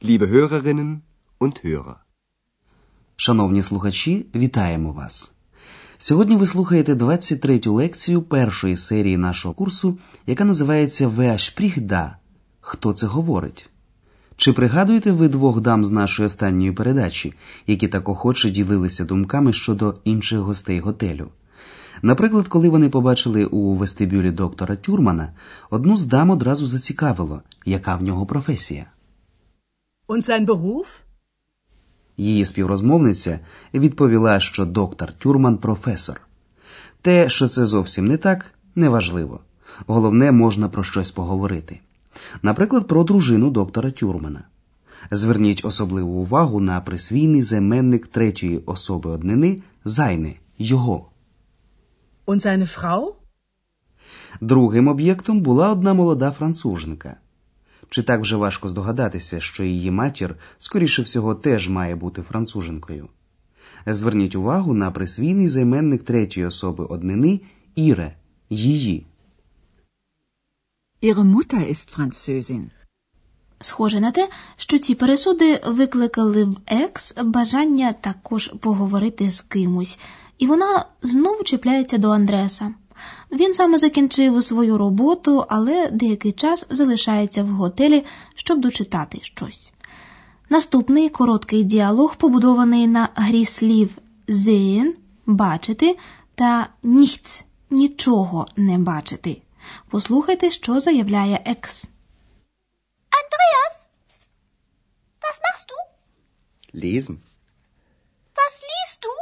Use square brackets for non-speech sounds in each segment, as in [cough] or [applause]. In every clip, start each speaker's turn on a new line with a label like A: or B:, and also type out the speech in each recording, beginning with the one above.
A: Liebe Hörerinnen und Hörer.
B: Шановні слухачі, вітаємо вас. Сьогодні ви слухаєте 23-ю лекцію першої серії нашого курсу, яка називається spricht da? Хто це говорить? Чи пригадуєте ви двох дам з нашої останньої передачі, які так охоче ділилися думками щодо інших гостей готелю? Наприклад, коли вони побачили у вестибюлі доктора Тюрмана, одну з дам одразу зацікавило, яка в нього професія.
C: Und sein Beruf?
B: Її співрозмовниця відповіла, що доктор Тюрман професор. Те, що це зовсім не так, неважливо. Головне, можна про щось поговорити. Наприклад, про дружину доктора Тюрмана. Зверніть особливу увагу на присвійний займенник третьої особи однини зайне його.
C: Und seine Frau?
B: Другим об'єктом була одна молода француженка. Чи так вже важко здогадатися, що її матір, скоріше всього, теж має бути француженкою? Зверніть увагу на присвійний займенник третьої особи однини Іре її.
D: Ihre Mutter ist Französin.
E: Схоже на те, що ці пересуди викликали в екс бажання також поговорити з кимось, і вона знову чіпляється до Андреса. Він саме закінчив свою роботу, але деякий час залишається в готелі, щоб дочитати щось. Наступний короткий діалог побудований на грі слів «sehen» – бачити та «nichts» – нічого не бачити. Послухайте, що заявляє екс.
F: Andreas, was machst du?
A: Lesen.
F: Was liest du?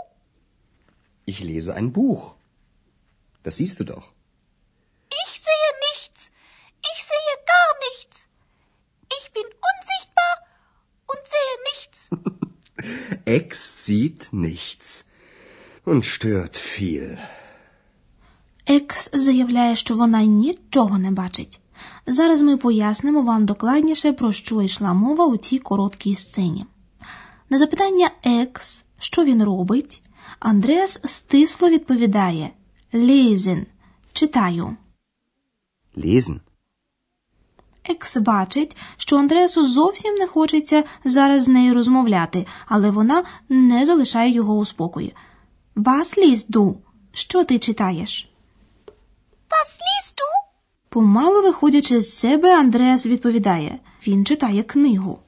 A: Ich lese ein Buch. Das siehst du doch.
F: Ich sehe nichts. Ich sehe gar nichts. Ich bin unsichtbar und sehe nichts. [laughs]
A: Ex sieht nichts und stört viel.
E: Екс заявляє, що вона нічого не бачить. Зараз ми пояснимо вам докладніше, про що йшла мова у цій короткій сцені. На запитання Екс, що він робить, Андреас стисло відповідає Лізен. Читаю.
A: Lesen.
E: Екс бачить, що Андреасу зовсім не хочеться зараз з нею розмовляти, але вона не залишає його у спокої. Вас лізду, що ти читаєш?
F: Was liest du?
E: Помало виходячи з себе, Андреас відповідає він читає книгу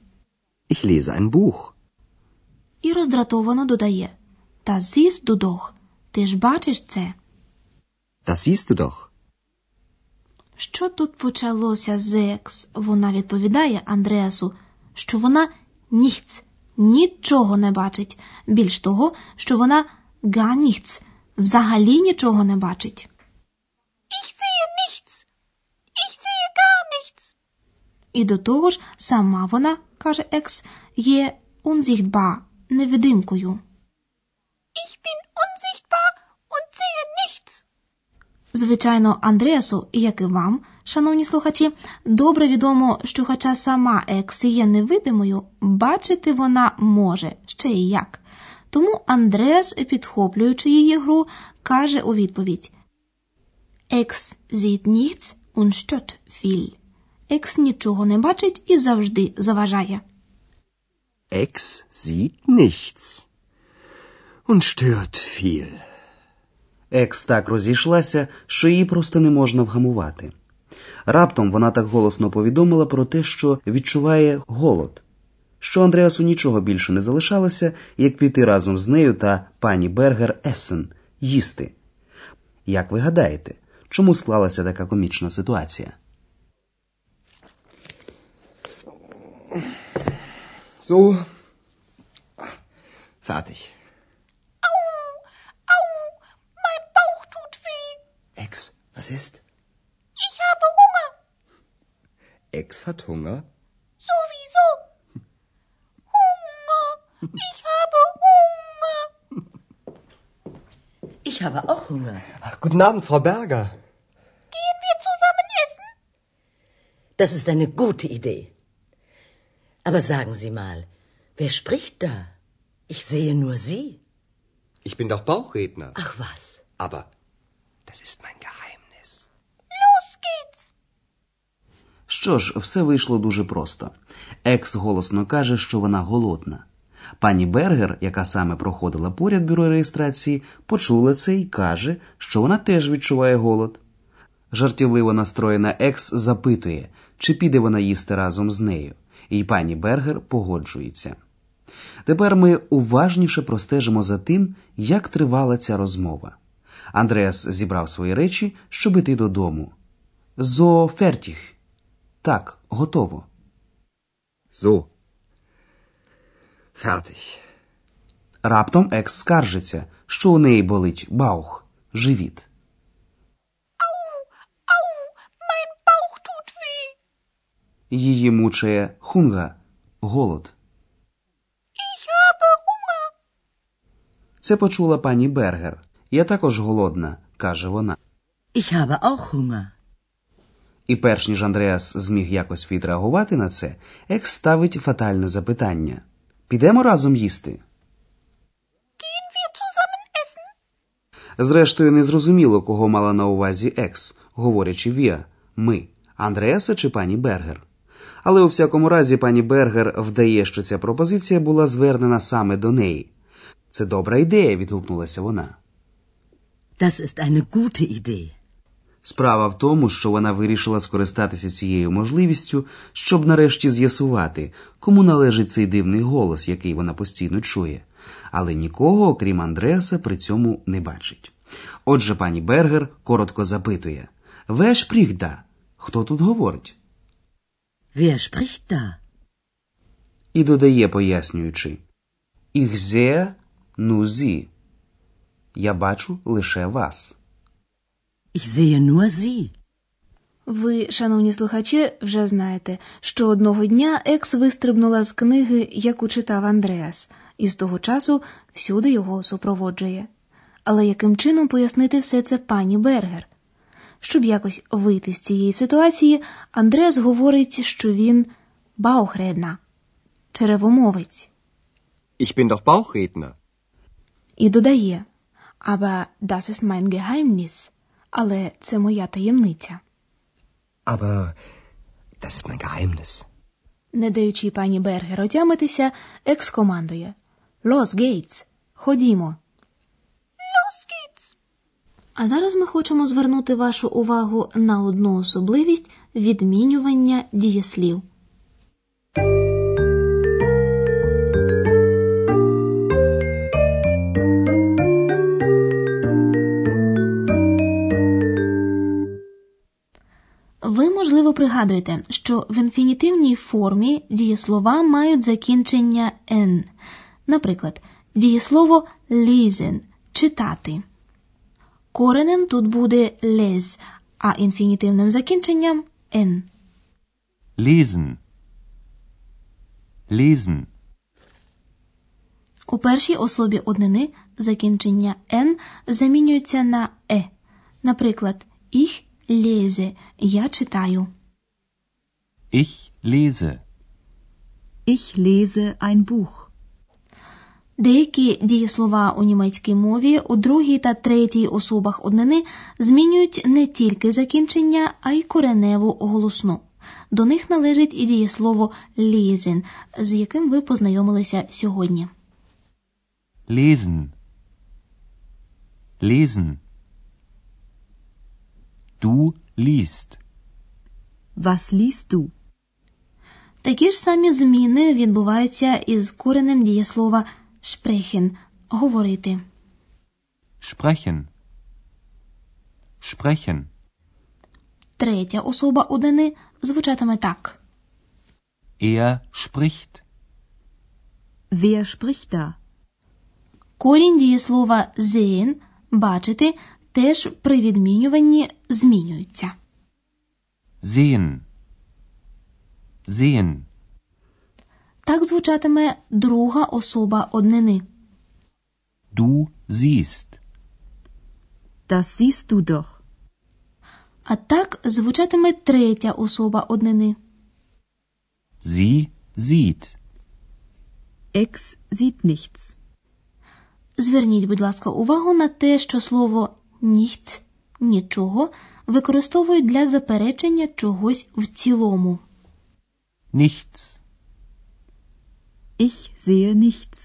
A: Ich lese ein Buch.
E: і роздратовано додає Та зіс дудох, ти ж бачиш це.
A: Das siehst du doch.
E: Що тут почалося з екс? Вона відповідає Андреасу, що вона ніхц, нічого не бачить. Більш того, що вона га ніхц, взагалі нічого не бачить.
F: Ich sehe nichts. Ich sehe gar nichts.
E: І до того ж, сама вона, каже екс, є unsichtbar, невидимкою.
F: Ich bin unsichtbar und sehe nichts.
E: Звичайно, Андреасу, як і вам, шановні слухачі, добре відомо, що, хоча сама екс є невидимою, бачити вона може ще й як. Тому Андреас, підхоплюючи її гру, каже у відповідь: Екс sieht nichts und. Екс нічого не бачить і завжди заважає.
A: Ex sieht und stört viel.
B: Екс так розійшлася, що її просто не можна вгамувати. Раптом вона так голосно повідомила про те, що відчуває голод, що Андреасу нічого більше не залишалося, як піти разом з нею та пані Бергер Ессен їсти. Як ви гадаєте, чому склалася така комічна ситуація?
A: So. Fertig. Was ist?
F: Ich habe Hunger.
A: Ex hat Hunger?
F: Sowieso. Hunger. Ich habe Hunger.
G: Ich habe auch Hunger.
H: Ach, guten Abend, Frau Berger.
F: Gehen wir zusammen essen?
G: Das ist eine gute Idee. Aber sagen Sie mal, wer spricht da? Ich sehe nur Sie.
H: Ich bin doch Bauchredner.
G: Ach was.
A: Aber das ist mein Geheimnis.
B: Що ж, все вийшло дуже просто. Екс голосно каже, що вона голодна. Пані Бергер, яка саме проходила поряд бюро реєстрації, почула це і каже, що вона теж відчуває голод. Жартівливо настроєна екс запитує, чи піде вона їсти разом з нею, і пані Бергер погоджується. Тепер ми уважніше простежимо за тим, як тривала ця розмова. Андреас зібрав свої речі, щоб іти додому. Зо фертіх. Так, готово.
H: So. Fertig.
B: Раптом екс скаржиться, що у неї болить баух, живіт.
F: Au, mein Bauch tut weh.
B: Її мучає хунга, голод.
F: Ich habe Hunger.
B: Це почула пані Бергер. Я також голодна, каже вона.
G: Ich habe auch Hunger.
B: І перш ніж Андреас зміг якось відреагувати на це, екс ставить фатальне запитання: Підемо разом їсти? Зрештою, не зрозуміло, кого мала на увазі екс, говорячи Віа, ми, Андреаса чи пані Бергер. Але у всякому разі пані Бергер вдає, що ця пропозиція була звернена саме до неї. Це добра ідея, відгукнулася вона.
G: Das ist eine gute Idee.
B: Справа в тому, що вона вирішила скористатися цією можливістю, щоб нарешті з'ясувати, кому належить цей дивний голос, який вона постійно чує, але нікого, окрім Андреаса, при цьому не бачить. Отже, пані Бергер коротко запитує: прігда? Хто тут говорить?
G: Da?
B: І додає, пояснюючи: nur Sie. Я бачу лише вас.
G: Ich sehe nur Sie.
E: Ви, шановні слухачі, вже знаєте, що одного дня екс вистрибнула з книги, яку читав Андреас, і з того часу всюди його супроводжує. Але яким чином пояснити все це пані Бергер? Щоб якось вийти з цієї ситуації, Андреас говорить, що він Bauchredner, черевомовець,
H: Ich bin doch Bauchredner.
E: і додає Aber das ist mein Geheimnis. Але це моя таємниця.
A: Aber das ist mein Geheimnis.
E: Не даючи пані Бергер отямитися, екс командує Los geht's, ходімо.
F: Los geht's.
E: А зараз ми хочемо звернути вашу увагу на одну особливість відмінювання дієслів. Пригадуєте, що в інфінітивній формі дієслова мають закінчення «н». Наприклад, дієслово lesen – читати. Коренем тут буде les, а інфінітивним закінченням «н».
I: Lesen. Lesen.
E: У першій особі однини закінчення «н» замінюється на «е». Наприклад, «ich lese» – «я читаю».
I: Ich lese.
D: Ich lese ein Buch.
E: Деякі дієслова у німецькій мові у другій та третій особах однини змінюють не тільки закінчення, а й кореневу голосну. До них належить і дієслово lesen, з яким ви познайомилися сьогодні.
I: Lesen. Lesen. Du liest.
D: Was liest du?
E: Такі ж самі зміни відбуваються із коренем дієслова sprechen – говорити.
I: Sprechen. Sprechen.
E: Третя особа однини звучатиме так.
I: Er spricht.
D: Wer spricht da?
E: Корінь дієслова sehen – бачити теж при відмінюванні змінюється.
I: Sehen. Sehen.
E: Так звучатиме друга особа однини.
I: Du siehst.
D: Das siehst du doch.
E: А так звучатиме третя особа однини.
I: Sie sieht.
D: Ex sieht nichts.
E: Зверніть, будь ласка, увагу на те, що слово «nichts» – нічого
J: використовують для заперечення чогось в цілому.
I: Nichts.
D: Ich sehe nichts.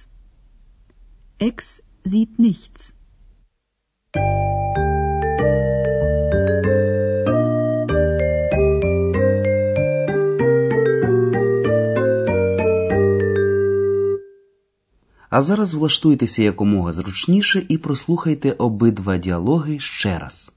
D: Ex sieht nichts.
B: А зараз влаштуйтеся якомога зручніше і прослухайте обидва діалоги ще раз.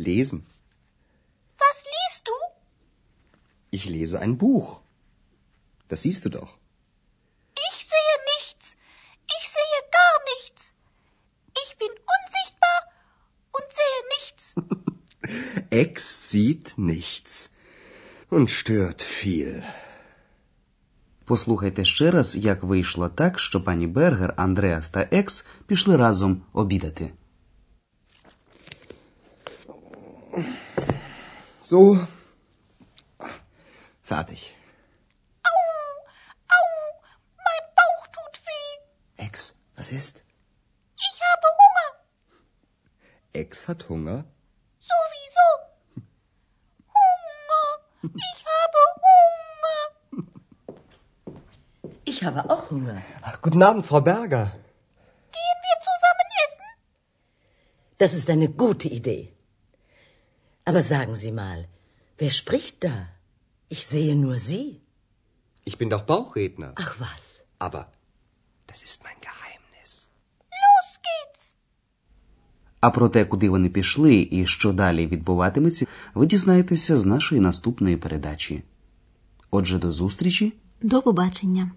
A: Lesen.
E: Was liest du?
A: Ich lese ein Buch. Das siehst du doch.
E: Ich sehe nichts. Ich sehe gar nichts. Ich bin unsichtbar und sehe nichts. [laughs]
A: Ex sieht nichts und stört viel.
B: Послухайте ще раз, як вийшло так, що пані Бергер, Андреас та Екс пішли разом обідати.
A: So. Fertig.
E: Au, au, mein Bauch tut weh.
A: Ex, was ist?
E: Ich habe Hunger.
A: Ex hat Hunger?
E: Sowieso. Hunger. Ich habe Hunger.
G: Ich habe auch Hunger.
A: Ach, guten Abend, Frau Berger.
E: Gehen wir zusammen essen?
G: Das ist eine gute Idee. Aber sagen Sie mal, wer spricht da? Ich sehe nur Sie.
K: Ich bin doch Bauchredner.
G: Ach was.
A: Aber das ist mein Geheimnis.
E: Los geht's.
B: А про те, куди вони пішли і що далі відбуватиметься, ви дізнаєтеся з нашої наступної передачі. Отже, до зустрічі!
J: До побачення.